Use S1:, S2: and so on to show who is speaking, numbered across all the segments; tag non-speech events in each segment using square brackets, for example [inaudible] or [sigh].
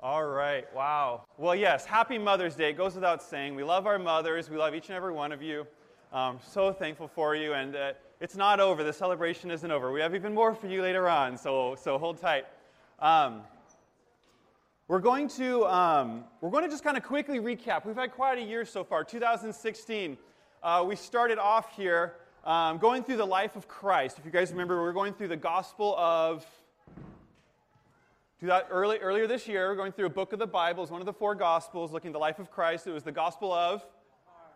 S1: All right, wow. Well, yes, happy Mother's Day. It goes without saying. We love our mothers. We love each and every one of you. Um, so thankful for you. And uh, it's not over. The celebration isn't over. We have even more for you later on, so, so hold tight. Um, we're going to um, we're going to just kind of quickly recap. We've had quite a year so far. 2016, uh, we started off here um, going through the life of Christ. If you guys remember, we were going through the Gospel of do that early, earlier this year, we're going through a book of the Bible. One of the four Gospels, looking at the life of Christ. It was the Gospel of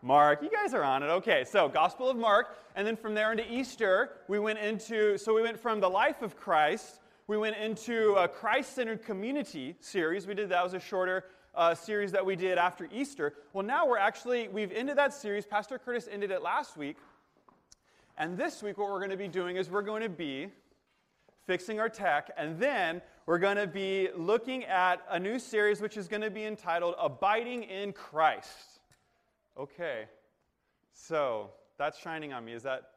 S1: Mark. You guys are on it. Okay, so Gospel of Mark. And then from there into Easter, we went into, so we went from the life of Christ, we went into a Christ centered community series. We did that was a shorter uh, series that we did after Easter. Well, now we're actually, we've ended that series. Pastor Curtis ended it last week. And this week, what we're going to be doing is we're going to be fixing our tech, and then we're going to be looking at a new series which is going to be entitled Abiding in Christ. Okay, so that's shining on me. Is that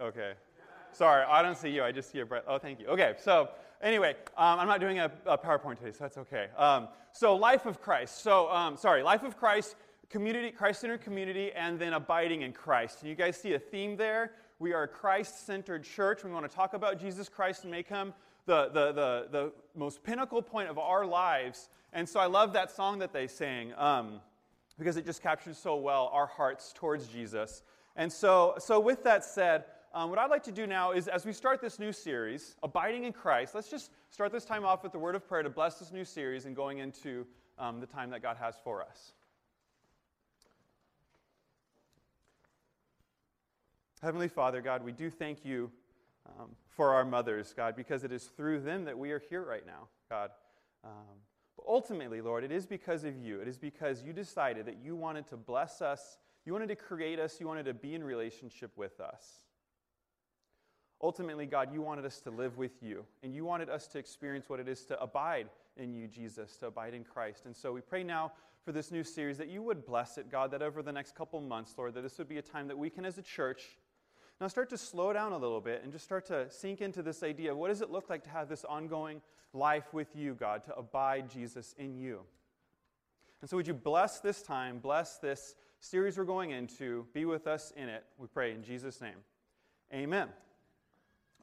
S1: okay? Sorry, I don't see you. I just see your breath. Oh, thank you. Okay, so anyway, um, I'm not doing a, a, PowerPoint today, so that's okay. Um, so, life of Christ. So, um, sorry, life of Christ, community, Christ-centered community, and then abiding in Christ. And you guys see a theme there. We are a Christ centered church. We want to talk about Jesus Christ and make him the, the, the, the most pinnacle point of our lives. And so I love that song that they sang um, because it just captures so well our hearts towards Jesus. And so, so with that said, um, what I'd like to do now is as we start this new series, Abiding in Christ, let's just start this time off with the word of prayer to bless this new series and going into um, the time that God has for us. Heavenly Father, God, we do thank you um, for our mothers, God, because it is through them that we are here right now, God. Um, but ultimately, Lord, it is because of you. It is because you decided that you wanted to bless us, you wanted to create us, you wanted to be in relationship with us. Ultimately, God, you wanted us to live with you, and you wanted us to experience what it is to abide in you, Jesus, to abide in Christ. And so we pray now for this new series that you would bless it, God, that over the next couple months, Lord, that this would be a time that we can, as a church, now start to slow down a little bit and just start to sink into this idea of what does it look like to have this ongoing life with you, God, to abide Jesus in you. And so would you bless this time, bless this series we're going into, be with us in it, we pray in Jesus' name. Amen.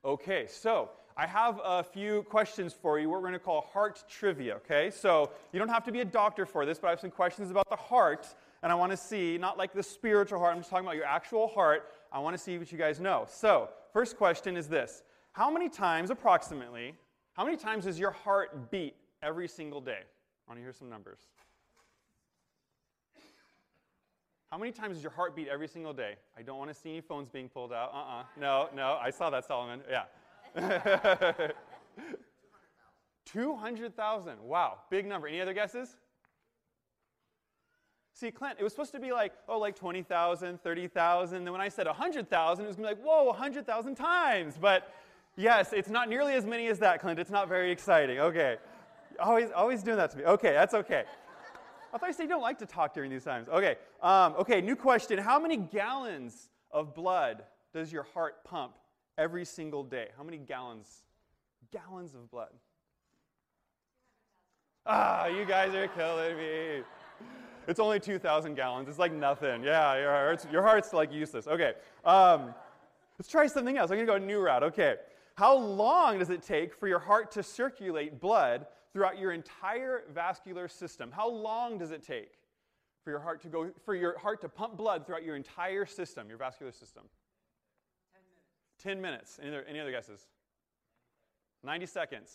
S1: Okay, so I have a few questions for you. What we're going to call heart trivia, okay? So you don't have to be a doctor for this, but I have some questions about the heart, and I want to see, not like the spiritual heart, I'm just talking about your actual heart. I want to see what you guys know. So, first question is this How many times, approximately, how many times does your heart beat every single day? I want to hear some numbers. How many times does your heart beat every single day? I don't want to see any phones being pulled out. Uh uh-uh. uh No, no. I saw that, Solomon. Yeah. [laughs] 200,000. Wow. Big number. Any other guesses? See, Clint, it was supposed to be like, oh, like 20,000, 30,000. Then when I said 100,000, it was going to be like, whoa, 100,000 times. But yes, it's not nearly as many as that, Clint. It's not very exciting. Okay. Always, always doing that to me. Okay, that's okay. I thought you said you don't like to talk during these times. Okay. Um, okay, new question. How many gallons of blood does your heart pump every single day? How many gallons? Gallons of blood. Ah, you guys are killing me. It's only 2,000 gallons. It's like nothing. Yeah, your heart's, your heart's like useless. Okay. Um, let's try something else. I'm going to go a new route. Okay. How long does it take for your heart to circulate blood throughout your entire vascular system? How long does it take for your heart to go for your heart to pump blood throughout your entire system, your vascular system? 10 minutes. 10 minutes. Any other, any other guesses? 90 seconds.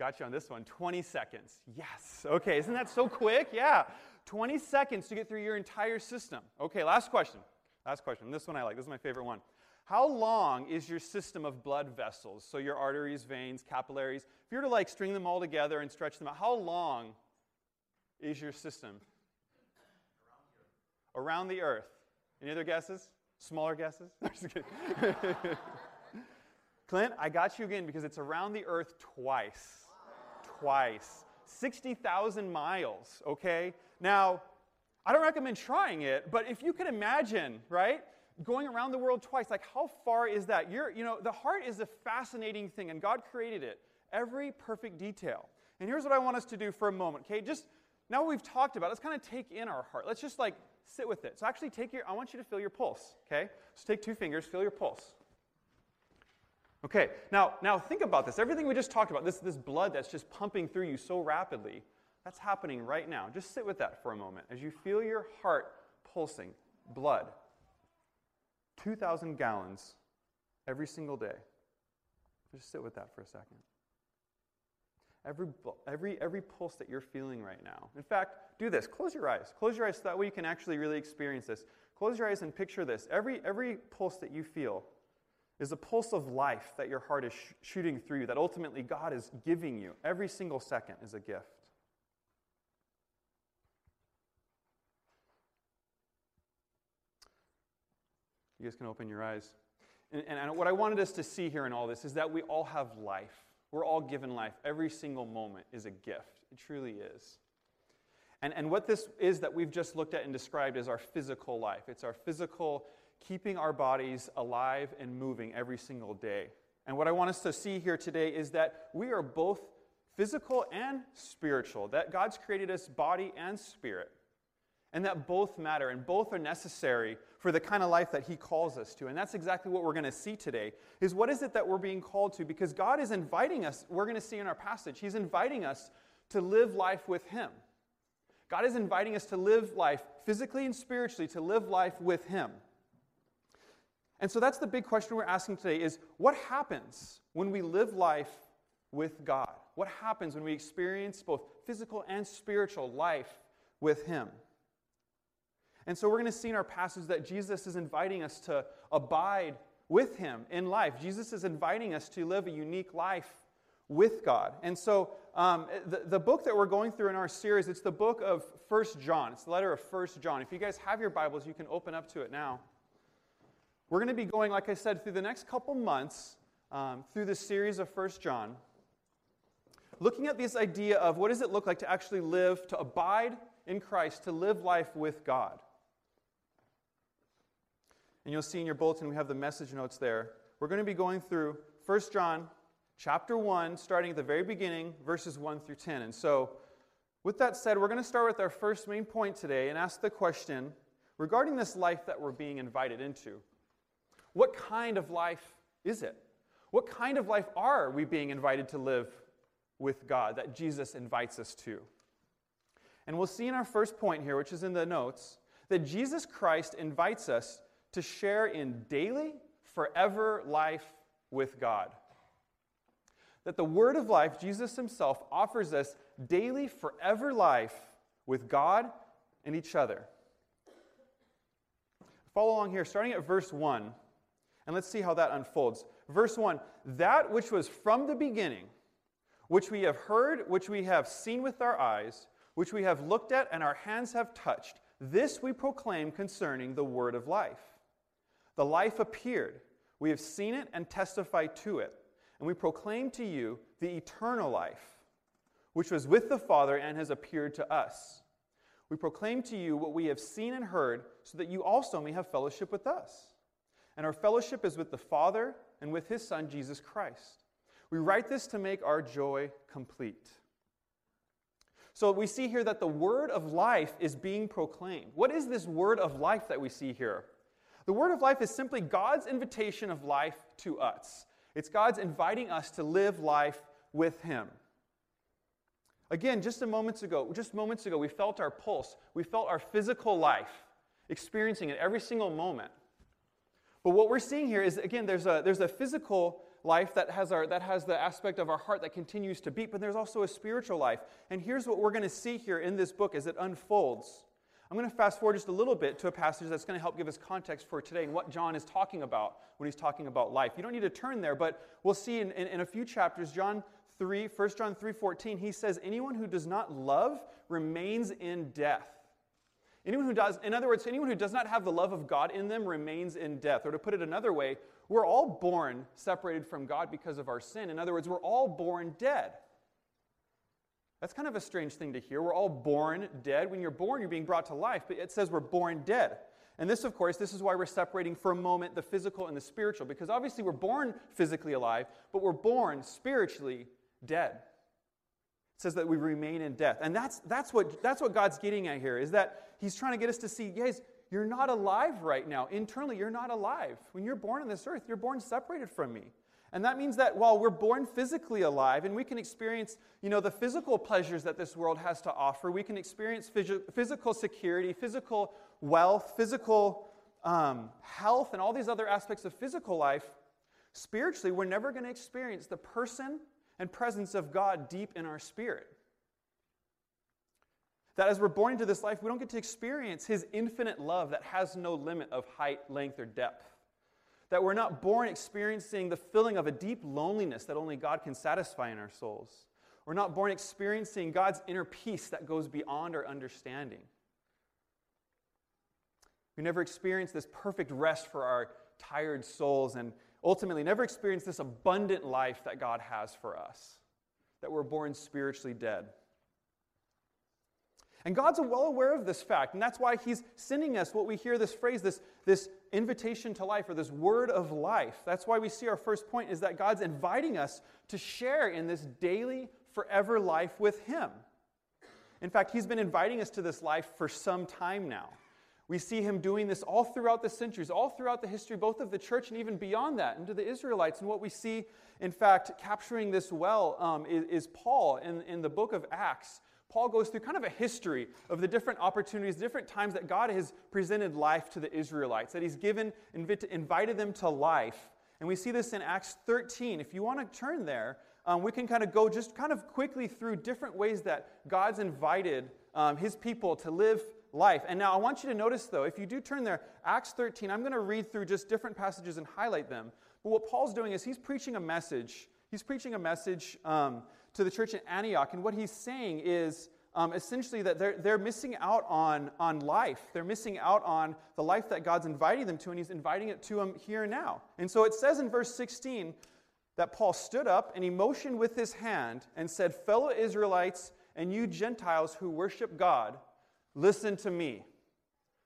S1: Got you on this one. 20 seconds. Yes. Okay, isn't that so quick? Yeah. 20 seconds to get through your entire system. Okay, last question. Last question. This one I like. This is my favorite one. How long is your system of blood vessels? So your arteries, veins, capillaries. If you were to like string them all together and stretch them out, how long is your system? Around the earth. Any other guesses? Smaller guesses? [laughs] [laughs] Clint, I got you again because it's around the earth twice twice. 60,000 miles, okay? Now, I don't recommend trying it, but if you could imagine, right? Going around the world twice, like how far is that? You're, you know, the heart is a fascinating thing, and God created it, every perfect detail. And here's what I want us to do for a moment, okay? Just now we've talked about, it, let's kind of take in our heart. Let's just like sit with it. So actually take your, I want you to feel your pulse, okay? So take two fingers, feel your pulse. Okay, now, now think about this. Everything we just talked about, this, this blood that's just pumping through you so rapidly, that's happening right now. Just sit with that for a moment as you feel your heart pulsing, blood. 2,000 gallons every single day. Just sit with that for a second. Every, every, every pulse that you're feeling right now. In fact, do this. Close your eyes. Close your eyes so that way you can actually really experience this. Close your eyes and picture this. Every, every pulse that you feel is a pulse of life that your heart is sh- shooting through, that ultimately God is giving you. Every single second is a gift. You guys can open your eyes. And, and, what I wanted us to see here in all this is that we all have life. We're all given life. Every single moment is a gift. It truly is. And, and what this is that we've just looked at and described is our physical life. It's our physical keeping our bodies alive and moving every single day. And what I want us to see here today is that we are both physical and spiritual, that God's created us body and spirit, and that both matter and both are necessary for the kind of life that he calls us to. And that's exactly what we're going to see today. Is what is it that we're being called to? Because God is inviting us, we're going to see in our passage, he's inviting us to live life with him. God is inviting us to live life physically and spiritually, to live life with him. And so that's the big question we're asking today is what happens when we live life with God? What happens when we experience both physical and spiritual life with him? And so we're going to see in our passage that Jesus is inviting us to abide with him in life. Jesus is inviting us to live a unique life with God. And so um, the, the book that we're going through in our series, it's the book of First John. It's the letter of First John. If you guys have your Bibles, you can open up to it now. We're going to be going, like I said, through the next couple months um, through this series of First John, looking at this idea of what does it look like to actually live, to abide in Christ, to live life with God. And you'll see in your bulletin we have the message notes there. We're going to be going through 1 John chapter 1, starting at the very beginning, verses 1 through 10. And so, with that said, we're going to start with our first main point today and ask the question regarding this life that we're being invited into. What kind of life is it? What kind of life are we being invited to live with God that Jesus invites us to? And we'll see in our first point here, which is in the notes, that Jesus Christ invites us to share in daily, forever life with God. That the word of life, Jesus himself, offers us daily, forever life with God and each other. Follow along here, starting at verse 1, and let's see how that unfolds. Verse 1 That which was from the beginning, which we have heard, which we have seen with our eyes, which we have looked at, and our hands have touched, this we proclaim concerning the word of life. The life appeared. We have seen it and testify to it. And we proclaim to you the eternal life, which was with the Father and has appeared to us. We proclaim to you what we have seen and heard, so that you also may have fellowship with us. And our fellowship is with the Father and with his Son, Jesus Christ. We write this to make our joy complete. So we see here that the word of life is being proclaimed. What is this word of life that we see here? The word of life is simply God's invitation of life to us. It's God's inviting us to live life with Him. Again, just a moments ago, just moments ago, we felt our pulse. We felt our physical life, experiencing it every single moment. But what we're seeing here is, again, there's a, there's a physical life that has, our, that has the aspect of our heart that continues to beat, but there's also a spiritual life. And here's what we're going to see here in this book as it unfolds. I'm going to fast forward just a little bit to a passage that's going to help give us context for today and what John is talking about when he's talking about life. You don't need to turn there, but we'll see in, in, in a few chapters, John 3, 1 John 3.14, he says, anyone who does not love remains in death. Anyone who does, in other words, anyone who does not have the love of God in them remains in death. Or to put it another way, we're all born separated from God because of our sin. In other words, we're all born dead. That's kind of a strange thing to hear. We're all born dead. When you're born, you're being brought to life, but it says we're born dead. And this, of course, this is why we're separating for a moment the physical and the spiritual, because obviously we're born physically alive, but we're born spiritually dead. It says that we remain in death. And that's, that's, what, that's what God's getting at here, is that He's trying to get us to see, guys, you're not alive right now. Internally, you're not alive. When you're born on this earth, you're born separated from me. And that means that while we're born physically alive and we can experience, you know, the physical pleasures that this world has to offer, we can experience phys- physical security, physical wealth, physical um, health, and all these other aspects of physical life, spiritually, we're never going to experience the person and presence of God deep in our spirit. That as we're born into this life, we don't get to experience His infinite love that has no limit of height, length, or depth. That we're not born experiencing the filling of a deep loneliness that only God can satisfy in our souls. We're not born experiencing God's inner peace that goes beyond our understanding. We never experience this perfect rest for our tired souls and ultimately never experience this abundant life that God has for us, that we're born spiritually dead. And God's well aware of this fact, and that's why He's sending us what we hear this phrase, this, this invitation to life, or this word of life. That's why we see our first point is that God's inviting us to share in this daily, forever life with Him. In fact, He's been inviting us to this life for some time now. We see him doing this all throughout the centuries, all throughout the history, both of the church and even beyond that, into the Israelites. And what we see, in fact, capturing this well um, is, is, Paul in, in the book of Acts. Paul goes through kind of a history of the different opportunities, different times that God has presented life to the Israelites, that he's given, invited them to life. And we see this in Acts 13. If you want to turn there, um, we can kind of go just kind of quickly through different ways that God's invited um, his people to live life. And now I want you to notice, though, if you do turn there, Acts 13, I'm going to read through just different passages and highlight them. But what Paul's doing is he's preaching a message. He's preaching a message um, to the church in Antioch. And what he's saying is um, essentially that they're, they're missing out on, on life. They're missing out on the life that God's inviting them to, and he's inviting it to them here and now. And so it says in verse 16 that Paul stood up and he motioned with his hand and said, Fellow Israelites and you Gentiles who worship God, Listen to me.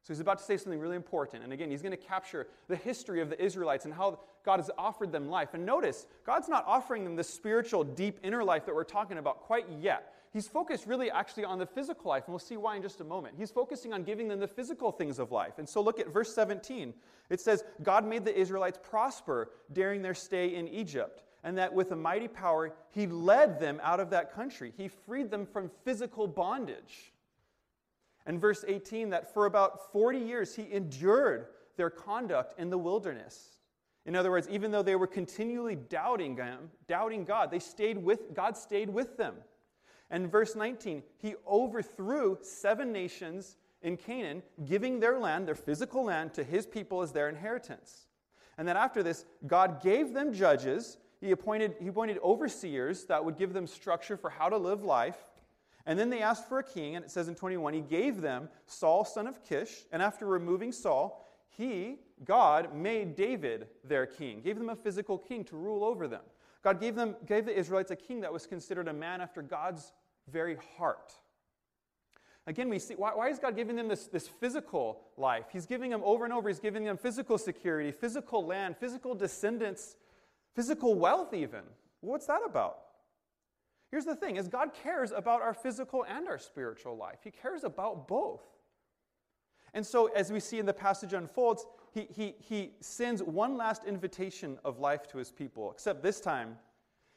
S1: So he's about to say something really important. And again, he's going to capture the history of the Israelites and how God has offered them life. And notice, God's not offering them the spiritual, deep inner life that we're talking about quite yet. He's focused really actually on the physical life, and we'll see why in just a moment. He's focusing on giving them the physical things of life. And so look at verse 17. It says, God made the Israelites prosper during their stay in Egypt, and that with a mighty power, he led them out of that country. He freed them from physical bondage. And verse 18, that for about 40 years he endured their conduct in the wilderness. In other words, even though they were continually doubting him, doubting God, they stayed with God stayed with them. And verse 19, he overthrew seven nations in Canaan, giving their land, their physical land, to his people as their inheritance. And then after this, God gave them judges. He appointed, he appointed overseers that would give them structure for how to live life. And then they asked for a king, and it says in 21, he gave them Saul, son of Kish, and after removing Saul, he, God, made David their king, gave them a physical king to rule over them. God gave, them, gave the Israelites a king that was considered a man after God's very heart. Again, we see why, why is God giving them this, this physical life? He's giving them over and over, He's giving them physical security, physical land, physical descendants, physical wealth, even. What's that about? Here's the thing is God cares about our physical and our spiritual life. He cares about both. And so as we see in the passage unfolds, he, he, he sends one last invitation of life to his people, except this time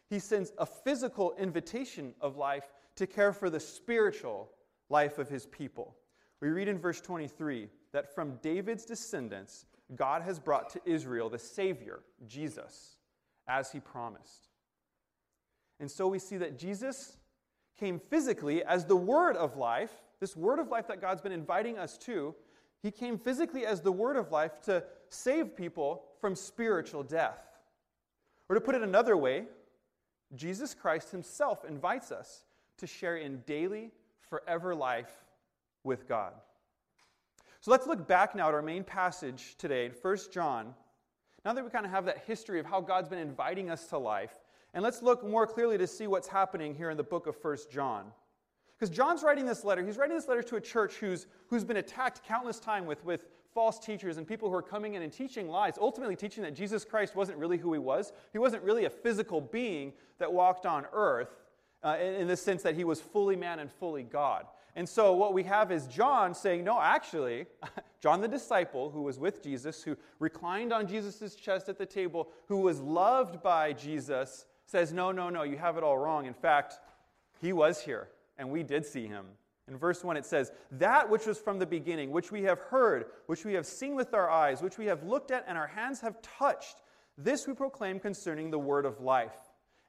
S1: he sends a physical invitation of life to care for the spiritual life of his people. We read in verse 23 that from David's descendants, God has brought to Israel the Savior, Jesus, as he promised. And so we see that Jesus came physically as the word of life, this word of life that God's been inviting us to. He came physically as the word of life to save people from spiritual death. Or to put it another way, Jesus Christ himself invites us to share in daily, forever life with God. So let's look back now at our main passage today, in 1 John. Now that we kind of have that history of how God's been inviting us to life, and let's look more clearly to see what's happening here in the book of First John. Because John's writing this letter, he's writing this letter to a church who's, who's been attacked countless times with, with false teachers and people who are coming in and teaching lies, ultimately teaching that Jesus Christ wasn't really who he was. He wasn't really a physical being that walked on earth. uh, in, in the sense that he was fully man and fully God. And so what we have is John saying, no, actually, [laughs] John the disciple who was with Jesus, who reclined on Jesus' chest at the table, who was loved by Jesus, says, no, no, no, you have it all wrong. In fact, he was here, and we did see him. In verse 1, it says, That which was from the beginning, which we have heard, which we have seen with our eyes, which we have looked at, and our hands have touched, this we proclaim concerning the word of life.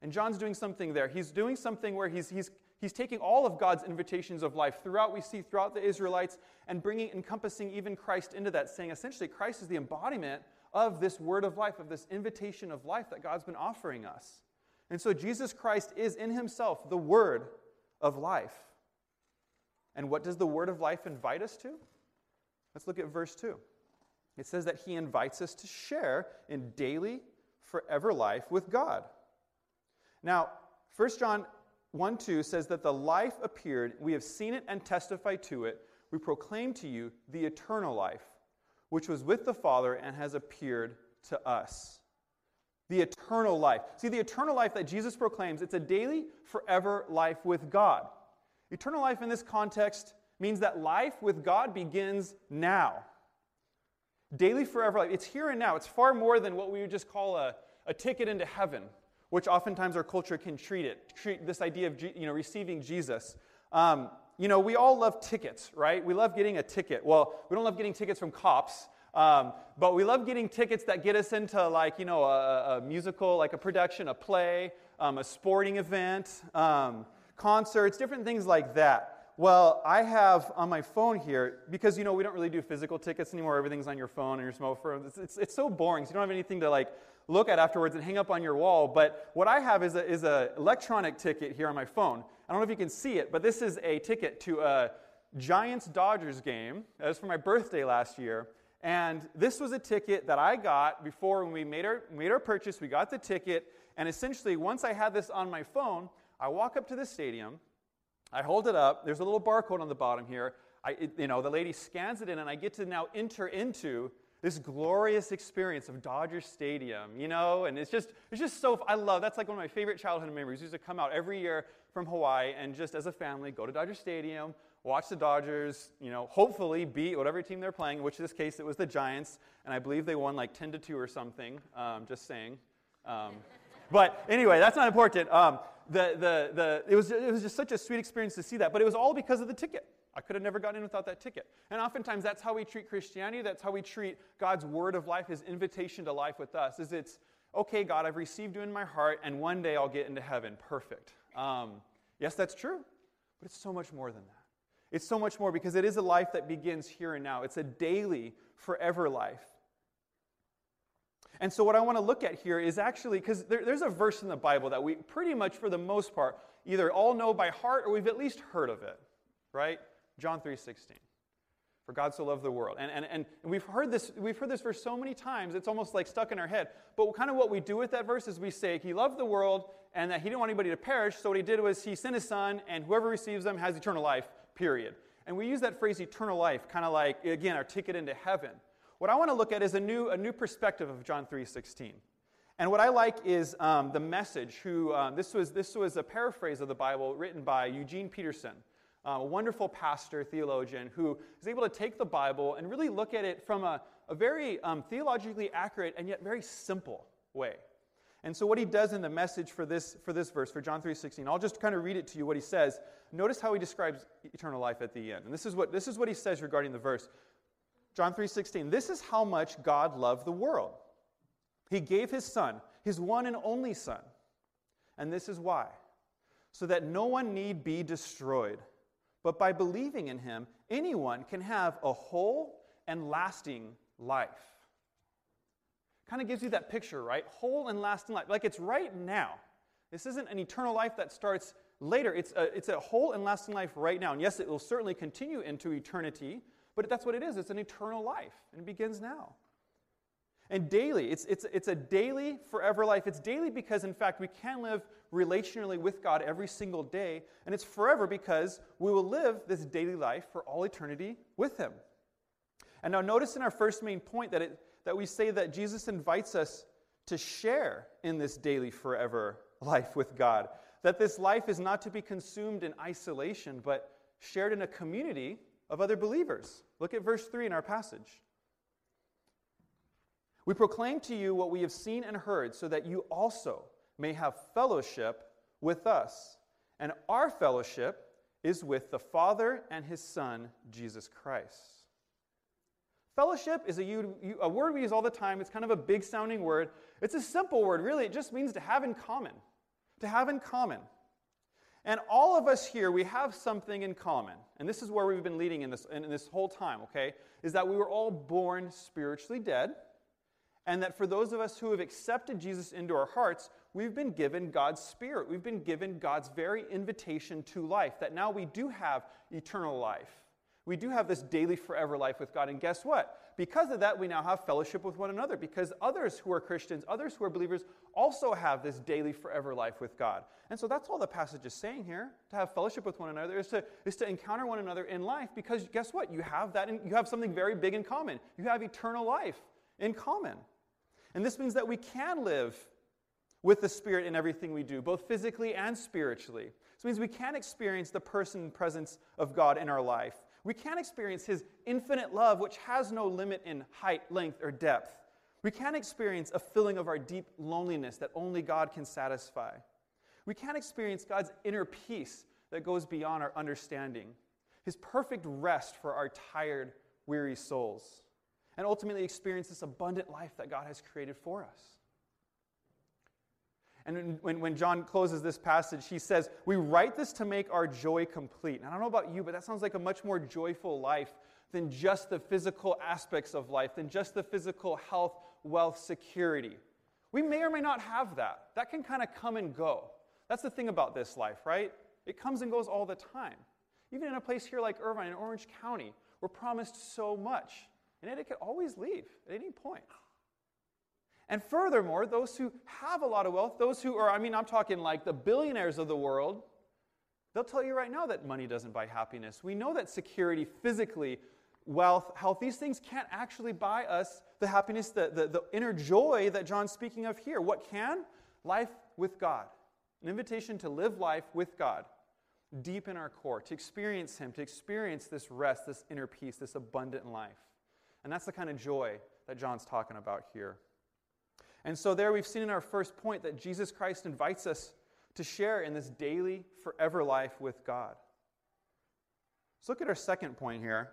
S1: And John's doing something there. He's doing something where he's, he's, he's taking all of God's invitations of life throughout, we see throughout the Israelites, and bringing, encompassing even Christ into that, saying essentially Christ is the embodiment of this word of life, of this invitation of life that God's been offering us. And so Jesus Christ is in himself the word of life. And what does the word of life invite us to? Let's look at verse 2. It says that he invites us to share in daily, forever life with God. Now, 1 John 1 2 says that the life appeared, we have seen it and testify to it. We proclaim to you the eternal life, which was with the Father and has appeared to us. The eternal life. See, the eternal life that Jesus proclaims, it's a daily, forever life with God. Eternal life in this context means that life with God begins now. Daily, forever life. It's here and now. It's far more than what we would just call a, a ticket into heaven, which oftentimes our culture can treat it, treat this idea of you know, receiving Jesus. Um, you know, we all love tickets, right? We love getting a ticket. Well, we don't love getting tickets from cops, um, but we love getting tickets that get us into, like, you know, a, a musical, like a production, a play, um, a sporting event. Um, concerts, different things like that. Well, I have on my phone here, because you know we don't really do physical tickets anymore, everything's on your phone and your smartphone. It's, it's, it's so boring, so you don't have anything to like look at afterwards and hang up on your wall. But what I have is an is a electronic ticket here on my phone. I don't know if you can see it, but this is a ticket to a Giants Dodgers game. That was for my birthday last year. And this was a ticket that I got before when we made our, made our purchase. We got the ticket. And essentially, once I had this on my phone, I walk up to the stadium, I hold it up, there's a little barcode on the bottom here. I, it, you know, the lady scans it in, and I get to now enter into this glorious experience of Dodger Stadium, you know, and it's just, it's just so, I love, that's like one of my favorite childhood memories. We used to come out every year from Hawaii and just as a family go to Dodger Stadium, watch the Dodgers, you know, hopefully beat whatever team they're playing, which in this case it was the Giants, and I believe they won like 10 to 2 or something, um, just saying. Um, [laughs] but anyway, that's not important. Um, the, the, the, it, was, it was just such a sweet experience to see that. But it was all because of the ticket. I could have never gotten in without that ticket. And oftentimes that's how we treat Christianity. That's how we treat God's word of life, his invitation to life with us. Is it's, okay, God, I've received you in my heart, and one day I'll get into heaven. Perfect. Um, yes, that's true. But it's so much more than that. It's so much more because it is a life that begins here and now. It's a daily, forever life. And so, what I want to look at here is actually, because there, there's a verse in the Bible that we pretty much, for the most part, either all know by heart or we've at least heard of it, right? John 3.16. For God so loved the world. And, and, and we've, heard this, we've heard this verse so many times, it's almost like stuck in our head. But kind of what we do with that verse is we say, He loved the world and that He didn't want anybody to perish. So, what He did was He sent His Son, and whoever receives them has eternal life, period. And we use that phrase eternal life kind of like, again, our ticket into heaven. What I want to look at is a new, a new perspective of John 3.16. And what I like is um, the message, who, um, this, was, this was a paraphrase of the Bible written by Eugene Peterson, uh, a wonderful pastor, theologian, who is able to take the Bible and really look at it from a, a very um, theologically accurate and yet very simple way. And so what he does in the message for this, for this verse, for John 3.16, I'll just kind of read it to you what he says. Notice how he describes eternal life at the end. And this is what, this is what he says regarding the verse. John 3:16 This is how much God loved the world. He gave his son, his one and only son. And this is why. So that no one need be destroyed, but by believing in him, anyone can have a whole and lasting life. Kind of gives you that picture, right? Whole and lasting life. Like it's right now. This isn't an eternal life that starts later. It's a, it's a whole and lasting life right now. And yes, it will certainly continue into eternity but that's what it is it's an eternal life, and it begins now. And daily, it's, it's, it's a daily, forever life. It's daily because, in fact, we can live relationally with God every single day. And it's forever because we will live this daily life for all eternity with Him. And now, notice in our first main point that, it, that we say that Jesus invites us to share in this daily, forever life with God. that this life is not to be consumed in isolation, but shared in a community of other believers. Look at verse 3 in our passage. We proclaim to you what we have seen and heard, so that you also may have fellowship with us. And our fellowship is with the Father and his Son, Jesus Christ. Fellowship is a, a, word we use all the time. It's kind of a big sounding word. It's a simple word, really. It just means to have in common. To have in common. And all of us here, we have something in common. And this is where we've been leading in this, in this whole time, okay? Is that we were all born spiritually dead. And that for those of us who have accepted Jesus into our hearts, we've been given God's Spirit. We've been given God's very invitation to life. That now we do have eternal life. We do have this daily, forever life with God. And guess what? Because of that, we now have fellowship with one another. Because others who are Christians, others who are believers, also have this daily, forever life with God. And so that's all the passage is saying here. To have fellowship with one another is to, is to encounter one another in life. Because guess what? You have that, in, you have something very big in common. You have eternal life in common. And this means that we can live with the Spirit in everything we do, both physically and spiritually. This means we can experience the person and presence of God in our life we can experience His infinite love, which has no limit in height, length, or depth. We can experience a filling of our deep loneliness that only God can satisfy. We can experience God's inner peace that goes beyond our understanding, His perfect rest for our tired, weary souls, and ultimately experience this abundant life that God has created for us. And when, when John closes this passage, he says, We write this to make our joy complete. And I don't know about you, but that sounds like a much more joyful life than just the physical aspects of life, than just the physical health, wealth, security. We may or may not have that. That can kind of come and go. That's the thing about this life, right? It comes and goes all the time. Even in a place here like Irvine, in Orange County, we're promised so much, and yet it could always leave at any point. And furthermore, those who have a lot of wealth, those who are, I mean, I'm talking like the billionaires of the world, they'll tell you right now that money doesn't buy happiness. We know that security, physically, wealth, health, these things can't actually buy us the happiness, the, the, the inner joy that John's speaking of here. What can? Life with God. An invitation to live life with God deep in our core, to experience Him, to experience this rest, this inner peace, this abundant life. And that's the kind of joy that John's talking about here. And so, there we've seen in our first point that Jesus Christ invites us to share in this daily, forever life with God. Let's look at our second point here.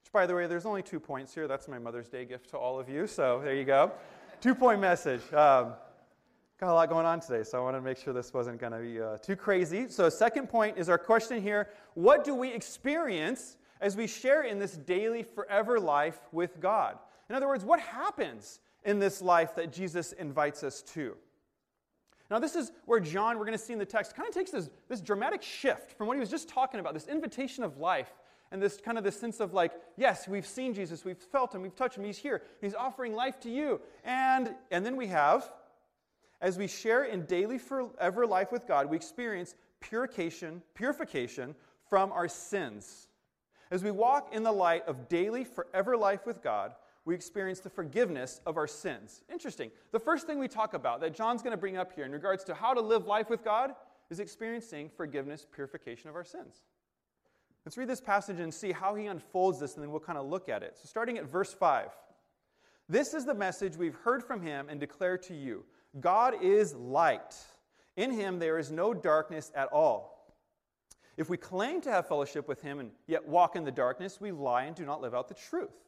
S1: Which, by the way, there's only two points here. That's my Mother's Day gift to all of you. So, there you go. two point message. Um, got a lot going on today, so I wanted to make sure this wasn't going to be uh, too crazy. So, second point is our question here What do we experience as we share in this daily, forever life with God? In other words, what happens in this life that Jesus invites us to. Now, this is where John, we're going to see in the text, kind of takes this, this dramatic shift from what he was just talking about, this invitation of life, and this kind of this sense of like, yes, we've seen Jesus, we've felt him, we've touched him, he's here, he's offering life to you. And, and then we have, as we share in daily forever life with God, we experience purification, purification from our sins. As we walk in the light of daily forever life with God, we experience the forgiveness of our sins. Interesting. The first thing we talk about that John's going to bring up here in regards to how to live life with God is experiencing forgiveness, purification of our sins. Let's read this passage and see how he unfolds this, and then we'll kind of look at it. So, starting at verse 5. This is the message we've heard from him and declare to you God is light. In him there is no darkness at all. If we claim to have fellowship with him and yet walk in the darkness, we lie and do not live out the truth.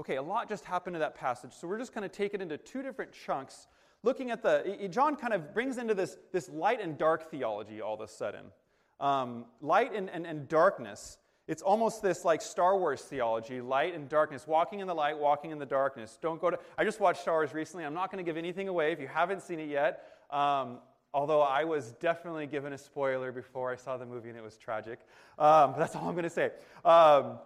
S1: Okay, a lot just happened to that passage, so we're just going to take it into two different chunks. Looking at the, John kind of brings into this, this light and dark theology all of a sudden. Um, light and, and, and darkness. It's almost this like Star Wars theology, light and darkness, walking in the light, walking in the darkness. Don't go to. I just watched Star Wars recently. I'm not going to give anything away if you haven't seen it yet. Um, although I was definitely given a spoiler before I saw the movie and it was tragic. Um, that's all I'm going to say. Um,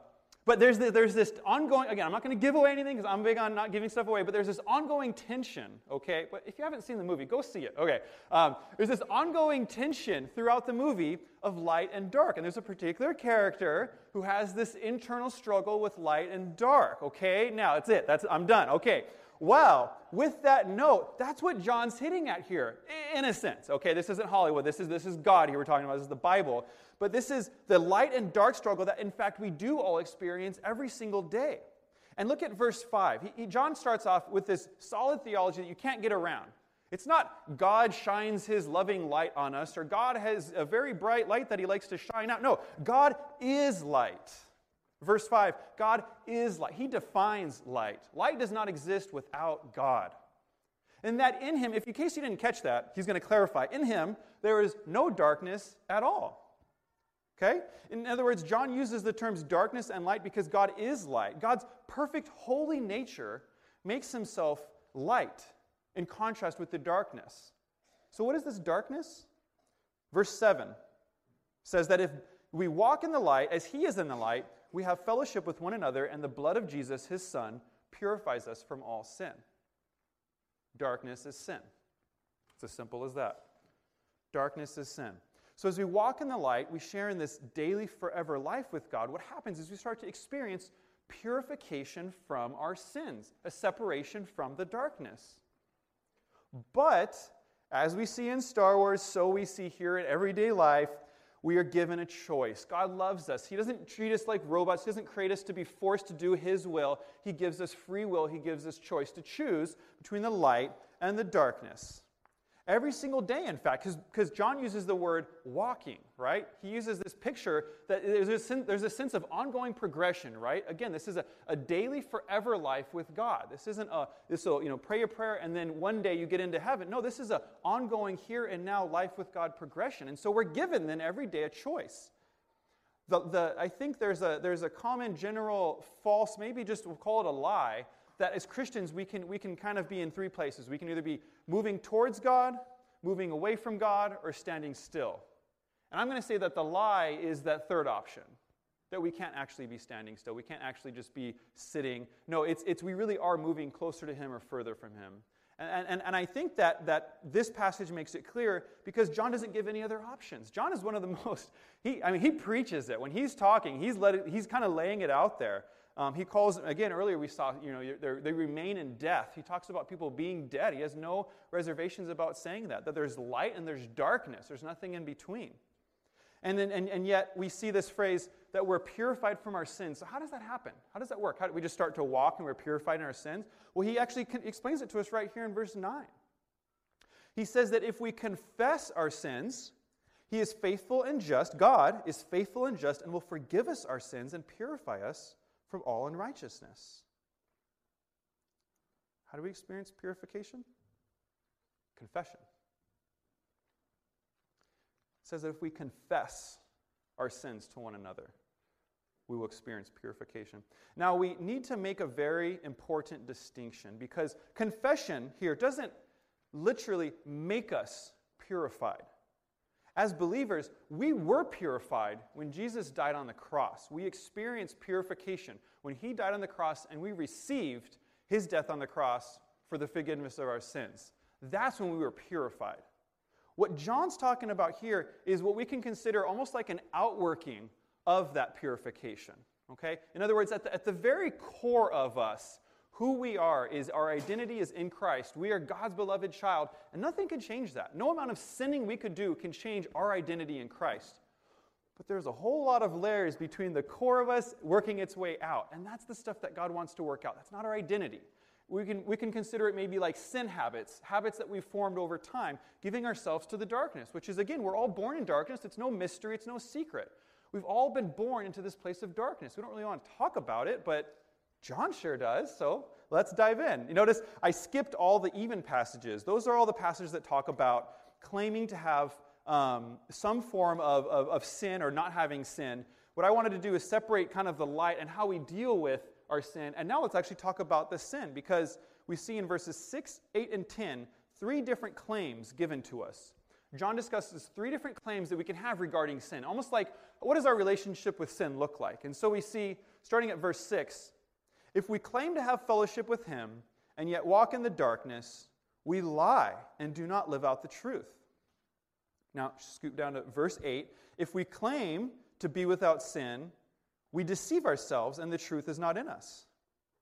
S1: but there's, the, there's this ongoing, again, I'm not going to give away anything because I'm big on not giving stuff away, but there's this ongoing tension, okay? But if you haven't seen the movie, go see it, okay? Um, there's this ongoing tension throughout the movie of light and dark. And there's a particular character who has this internal struggle with light and dark, okay? Now, that's it. That's, I'm done, okay. Well, with that note, that's what John's hitting at here, in a sense. Okay, this isn't Hollywood. This is, this is God here we're talking about. This is the Bible. But this is the light and dark struggle that, in fact, we do all experience every single day. And look at verse 5. He, he, John starts off with this solid theology that you can't get around. It's not God shines his loving light on us or God has a very bright light that he likes to shine out. No, God is light. Verse 5 God is light. He defines light. Light does not exist without God. And that in him, if in case you didn't catch that, he's going to clarify in him, there is no darkness at all. Okay? In other words, John uses the terms darkness and light because God is light. God's perfect holy nature makes himself light in contrast with the darkness. So, what is this darkness? Verse 7 says that if we walk in the light as he is in the light, we have fellowship with one another, and the blood of Jesus, his son, purifies us from all sin. Darkness is sin. It's as simple as that. Darkness is sin. So, as we walk in the light, we share in this daily, forever life with God. What happens is we start to experience purification from our sins, a separation from the darkness. But, as we see in Star Wars, so we see here in everyday life, we are given a choice. God loves us. He doesn't treat us like robots, He doesn't create us to be forced to do His will. He gives us free will, He gives us choice to choose between the light and the darkness. Every single day, in fact, because John uses the word walking, right? He uses this picture that there's a, sen- there's a sense of ongoing progression, right? Again, this is a, a daily, forever life with God. This isn't a, this will, you know, pray a prayer and then one day you get into heaven. No, this is an ongoing here and now life with God progression. And so we're given then every day a choice. The, the, I think there's a, there's a common general false, maybe just we'll call it a lie, that as Christians, we can, we can kind of be in three places. We can either be moving towards God, moving away from God, or standing still. And I'm going to say that the lie is that third option that we can't actually be standing still. We can't actually just be sitting. No, it's, it's we really are moving closer to Him or further from Him. And, and, and I think that, that this passage makes it clear because John doesn't give any other options. John is one of the [laughs] most, he, I mean, he preaches it. When he's talking, he's, let it, he's kind of laying it out there. Um, he calls, again, earlier we saw, you know, they remain in death. He talks about people being dead. He has no reservations about saying that, that there's light and there's darkness. There's nothing in between. And, then, and, and yet we see this phrase that we're purified from our sins. So how does that happen? How does that work? How do we just start to walk and we're purified in our sins? Well, he actually explains it to us right here in verse 9. He says that if we confess our sins, he is faithful and just. God is faithful and just and will forgive us our sins and purify us from all unrighteousness. How do we experience purification? Confession. It says that if we confess our sins to one another, we will experience purification. Now, we need to make a very important distinction because confession here doesn't literally make us purified. As believers, we were purified when Jesus died on the cross. We experienced purification when he died on the cross and we received his death on the cross for the forgiveness of our sins. That's when we were purified. What John's talking about here is what we can consider almost like an outworking of that purification. Okay? In other words, at the, at the very core of us, who we are is our identity is in Christ. We are God's beloved child, and nothing can change that. No amount of sinning we could do can change our identity in Christ. But there's a whole lot of layers between the core of us working its way out, and that's the stuff that God wants to work out. That's not our identity. We can, we can consider it maybe like sin habits, habits that we've formed over time, giving ourselves to the darkness, which is, again, we're all born in darkness. It's no mystery, it's no secret. We've all been born into this place of darkness. We don't really want to talk about it, but John sure does, so let's dive in. You notice I skipped all the even passages. Those are all the passages that talk about claiming to have um, some form of, of, of sin or not having sin. What I wanted to do is separate kind of the light and how we deal with our sin. And now let's actually talk about the sin because we see in verses 6, 8, and 10 three different claims given to us. John discusses three different claims that we can have regarding sin, almost like what does our relationship with sin look like? And so we see, starting at verse 6, if we claim to have fellowship with him and yet walk in the darkness, we lie and do not live out the truth. Now, scoot down to verse 8. If we claim to be without sin, we deceive ourselves and the truth is not in us.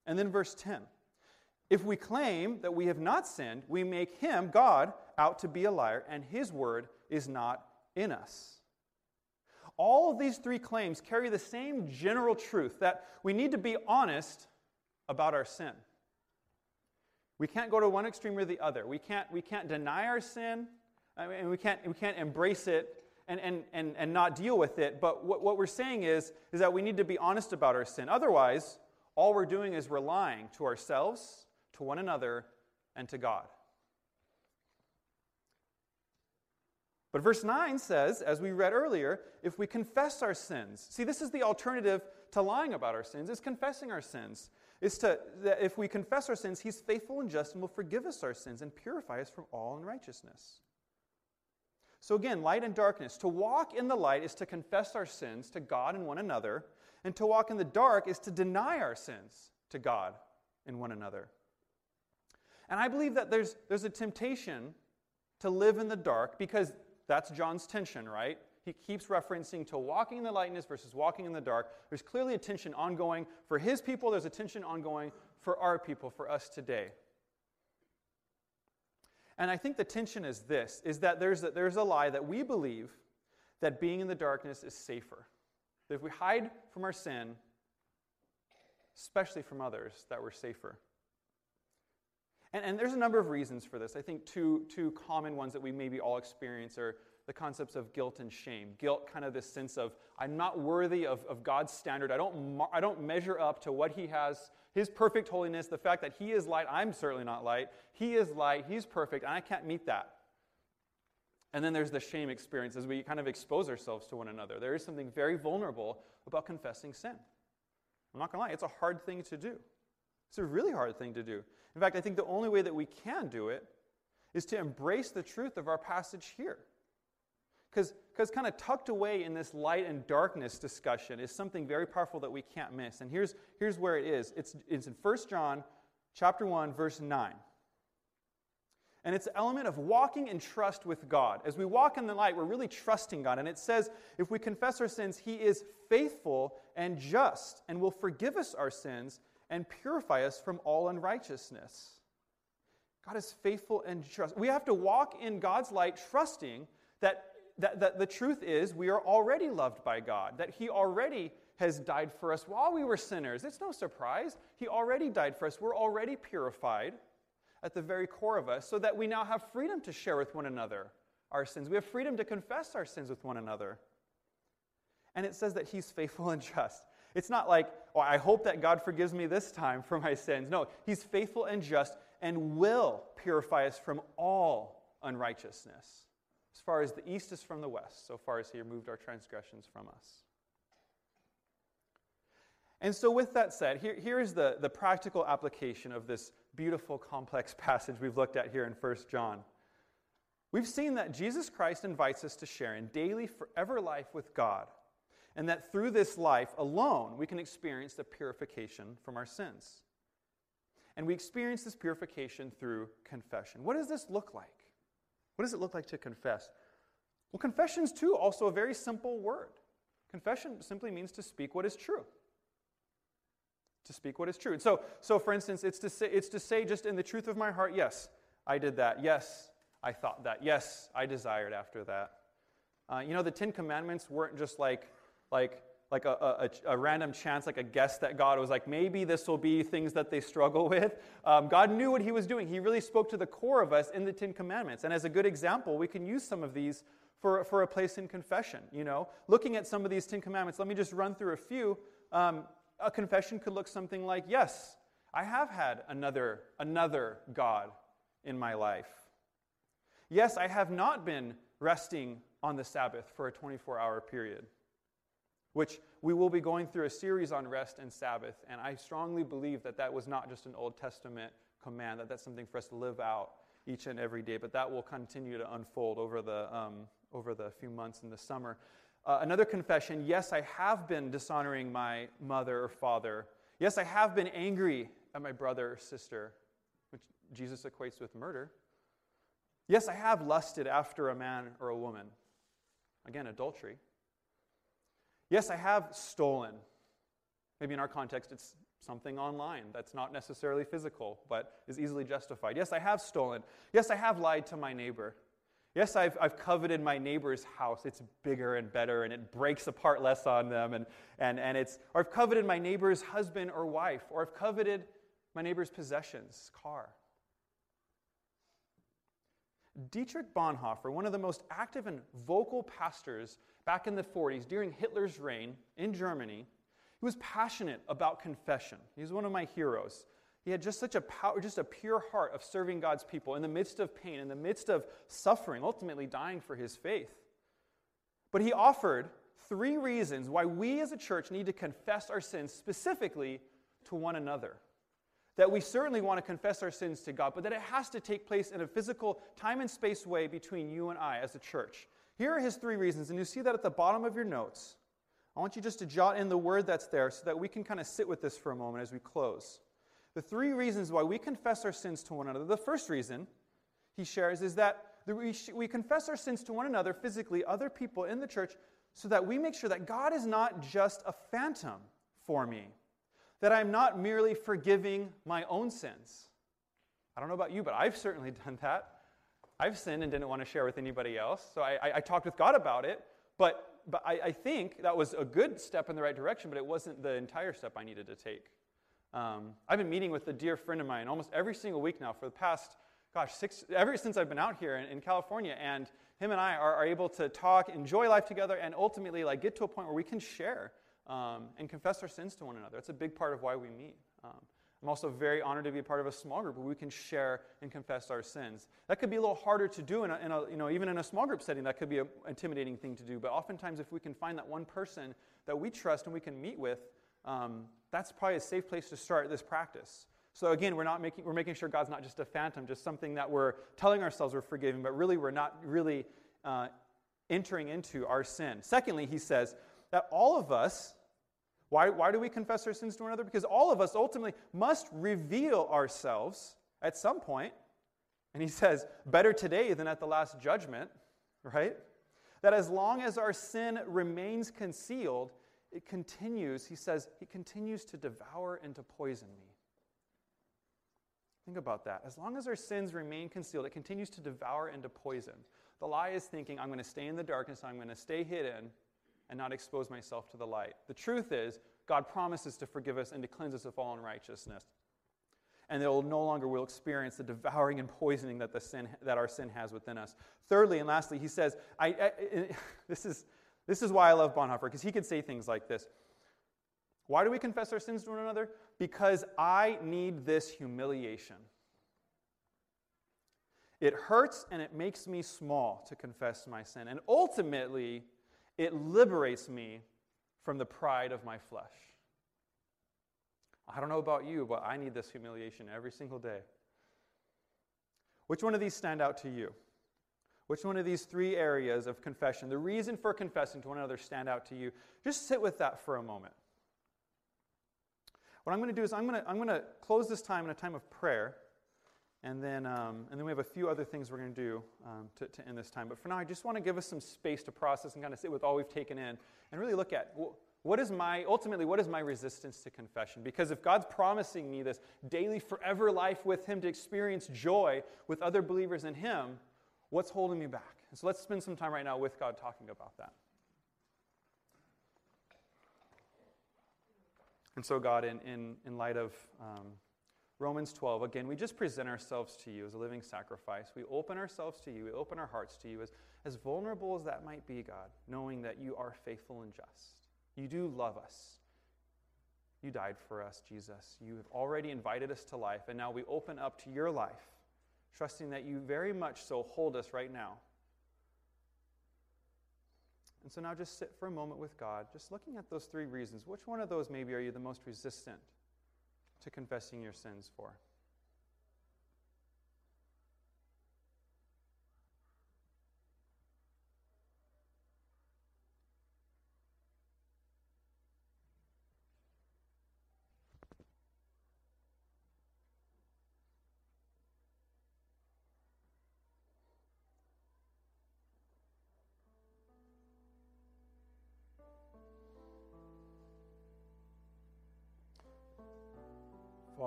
S1: And then verse 10. If we claim that we have not sinned, we make him, God, out to be a liar, and his word is not in us. All of these three claims carry the same general truth that we need to be honest about our sin. We can't go to one extreme or the other. We can't, we can't deny our sin, I mean, we, can't, we can't embrace it and, and, and, and not deal with it. But what, what we're saying is, is that we need to be honest about our sin. Otherwise, all we're doing is relying to ourselves, to one another, and to God. But verse 9 says, as we read earlier, if we confess our sins, see, this is the alternative to lying about our sins, is confessing our sins. Is to, that if we confess our sins, he's faithful and just and will forgive us our sins and purify us from all unrighteousness. So again, light and darkness. To walk in the light is to confess our sins to God and one another, and to walk in the dark is to deny our sins to God and one another. And I believe that there's, there's a temptation to live in the dark because that's John's tension, right? He keeps referencing to walking in the lightness versus walking in the dark. There's clearly a tension ongoing for his people, there's a tension ongoing for our people, for us today. And I think the tension is this is that there's a, there's a lie that we believe that being in the darkness is safer. That if we hide from our sin, especially from others, that we're safer. And, and there's a number of reasons for this. I think two, two common ones that we maybe all experience are the concepts of guilt and shame. Guilt, kind of this sense of, I'm not worthy of, of God's standard. I don't, I don't measure up to what He has, His perfect holiness, the fact that He is light. I'm certainly not light. He is light. He's perfect, and I can't meet that. And then there's the shame experience as we kind of expose ourselves to one another. There is something very vulnerable about confessing sin. I'm not going to lie, it's a hard thing to do. It's a really hard thing to do. In fact, I think the only way that we can do it is to embrace the truth of our passage here. Because kind of tucked away in this light and darkness discussion is something very powerful that we can't miss. And here's, here's where it is. It's, it's in 1 John chapter 1, verse 9. And it's an element of walking in trust with God. As we walk in the light, we're really trusting God. And it says, if we confess our sins, He is faithful and just and will forgive us our sins and purify us from all unrighteousness. God is faithful and just. We have to walk in God's light, trusting that that, that the truth is we are already loved by God, that He already has died for us while we were sinners. It's no surprise. He already died for us. We're already purified at the very core of us so that we now have freedom to share with one another our sins. We have freedom to confess our sins with one another. And it says that He's faithful and just. It's not like, oh, I hope that God forgives me this time for my sins. No, He's faithful and just and will purify us from all unrighteousness. As far as the east is from the west, so far as he removed our transgressions from us. And so, with that said, here, here is the, the practical application of this beautiful, complex [laughs] passage we've looked at here in 1 John. We've seen that Jesus Christ invites us to share in daily, forever life with God, and that through this life alone we can experience the purification from our sins. And we experience this purification through confession. What does this look like? What does it look like to confess? Well, confession's too also a very simple word. Confession simply means to speak what is true. To speak what is true. And so, so for instance, it's to say, it's to say just in the truth of my heart, yes, I did that. Yes, I thought that. Yes, I desired after that. Uh, you know, the Ten Commandments weren't just like, like like a, a, a, random chance, like a guess that God was like, maybe this will be things that they struggle [laughs] with. Um, God knew what He was doing. He really spoke to the core of us in the Ten Commandments. And as a good example, we can use some of these for, for a place in confession. You know, looking at some of these Ten Commandments, let me just run through a few. Um, a confession could look something like, yes, I have had another, another God in my life. Yes, I have not been resting on the Sabbath for a 24 hour period which we will be going through a series on rest and Sabbath. And I strongly believe that that was not just an Old Testament command, that that's something for us to live out each and every day, but that will continue to unfold over the, um, over the few months in the summer. Uh, another confession yes, I have been dishonoring my mother or father. Yes, I have been angry at my brother or sister, which Jesus equates with murder. Yes, I have lusted after a man or a woman. Again, adultery. Yes, I have stolen. Maybe in our context, it's something online that's not necessarily physical, but is easily justified. Yes, I have stolen. Yes, I have lied to my neighbor. Yes, I've, I've coveted my neighbor's house. It's bigger and better and it breaks apart less on them. And, and, and it's, or I've coveted my neighbor's husband or wife, or I've coveted my neighbor's possessions, car. Dietrich Bonhoeffer, one of the most active and vocal pastors back in the 40s during Hitler's reign in Germany, he was passionate about confession. He's one of my heroes. He had just such a power, just a pure heart of serving God's people in the midst of pain, in the midst of suffering, ultimately dying for his faith. But he offered three reasons why we as a church need to confess our sins specifically to one another. That we certainly want to confess our sins to God, but that it has to take place in a physical, time and space way between you and I as a church. Here are his three reasons, and you see that at the bottom of your notes. I want you just to jot in the word that's there so that we can kind of sit with this for a moment as we close. The three reasons why we confess our sins to one another. The first reason he shares is that we confess our sins to one another, physically, other people in the church, so that we make sure that God is not just a phantom for me, that I'm not merely forgiving my own sins. I don't know about you, but I've certainly [laughs] done that. I've sinned and didn't want to share with anybody else, so I, I, I talked with God about it, but, but I, I think that was a good step in the right direction, but it wasn't the entire step I needed to take. Um, I've been meeting with a dear friend of mine almost every single week now for the past, gosh, six, ever since I've been out here in, in California. And him and I are, are, able to talk, enjoy life together, and ultimately like get to a point where we can share um, and confess our sins to one another. That's a big part of why we meet. Um, I'm also very honored to be a part of a small group where we can share and confess our sins. That could be a little harder to do in a, in a you know, even in a small group setting. That could be an intimidating thing to do. But oftentimes, if we can find that one person that we trust and we can meet with, um, that's probably a safe place to start this practice. So again, we're not making we're making sure God's not just a phantom, just something that we're telling ourselves we're forgiving, but really we're not really uh, entering into our sin. Secondly, he says that all of us. Why, why do we confess our sins to one another? Because all of us ultimately must reveal ourselves at some point. And he says, better today than at the last judgment, right? That as long as our sin remains concealed, it continues, he says, he continues to devour and to poison me. Think about that. As long as our sins remain concealed, it continues to devour and to poison. The lie is thinking, I'm going to stay in the darkness, I'm going to stay hidden and not expose myself to the light. The truth is, God promises to forgive us and to cleanse us of all unrighteousness. And that will no longer will experience the devouring and poisoning that, the sin, that our sin has within us. Thirdly and lastly, he says, I, I, [laughs] this is this is why I love Bonhoeffer, because he could say things like this Why do we confess our sins to one another? Because I need this humiliation. It hurts and it makes me small to confess my sin. And ultimately, it liberates me from the pride of my flesh. I don't know about you, but I need this humiliation every single day. Which one of these stand out to you? Which one of these three areas of confession, the reason for confessing to one another, stand out to you? Just sit with that for a moment. What I'm going to do is I'm going to, I'm going to close this time in a time of prayer, and then, um, and then we have a few other things we're going to do um, to, to end this time. But for now, I just want to give us some space to process and kind of sit with all we've taken in and really look at what is my, ultimately, what is my resistance to confession? Because if God's promising me this daily, forever life with Him to experience joy with other believers in Him, What's holding me back? And so let's spend some time right now with God talking about that. And so, God, in, in, in light of um, Romans 12, again, we just present ourselves to you as a living sacrifice. We open ourselves to you. We open our hearts to you, as, as vulnerable as that might be, God, knowing that you are faithful and just. You do love us. You died for us, Jesus. You have already invited us to life, and now we open up to your life trusting that you very much so hold us right now. And so now just sit for a moment with God, just looking at those three reasons. Which one of those maybe are you the most resistant to confessing your sins for?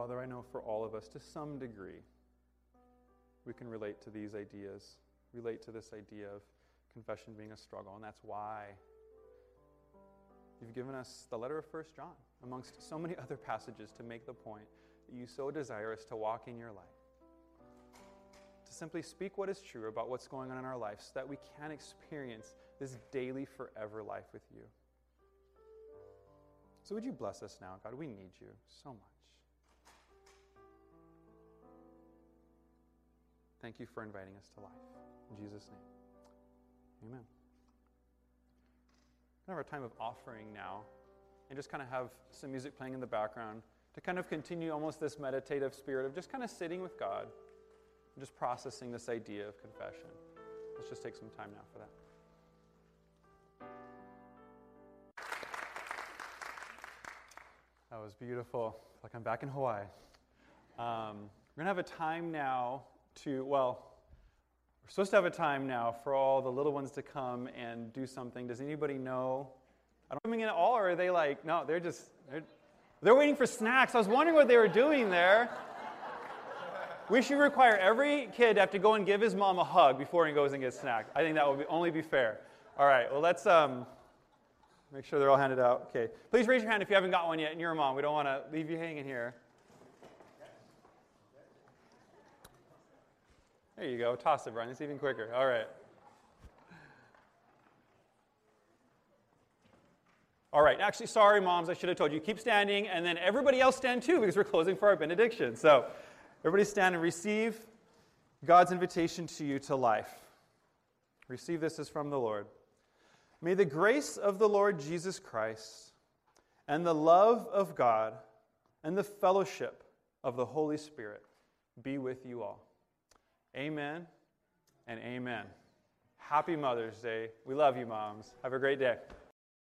S1: Father, I know for all of us, to some degree, we can relate to these ideas, relate to this idea of confession being a struggle, and that's why you've given us the letter of First John, amongst so many [laughs] other passages, to make the point that you so desire us to walk in your light. To simply speak what is true about what's going on in our life so that we can experience this daily, forever life with you. So, would you bless us now, God? We need you so much. Thank you for inviting us to life. In Jesus' name, amen. Going have a time of offering now and just kind of have some music playing in the background to kind of continue almost this meditative spirit of just kind of sitting with God and just processing this idea of confession. Let's just take some time now for that. That was beautiful. Like I'm back in Hawaii. Um, we're going to have a time now to, well, we're supposed to have a time now for all the little ones to come and do something. Does anybody know? I don't coming in at all, or are they like, no, they're just, they're, they're waiting for snacks. I was wondering what they were doing there. We should require every kid to have to go and give his mom a hug before he goes and gets snacked. I think that would be, only be fair. All right, well, let's um, make sure they're all handed out. Okay. Please raise your hand if you haven't got one yet and you're a mom. We don't want to leave you hanging here. There you go. Toss it, Brian. It's even quicker. All right. All right. Actually, sorry, moms. I should have told you. Keep standing, and then everybody else stand too because we're closing for our benediction. So, everybody stand and receive God's invitation to you to life. Receive this as from the Lord. May the grace of the Lord Jesus Christ and the love of God and the fellowship of the Holy Spirit be with you all. Amen and amen. Happy Mother's Day. We love you, moms. Have a great day.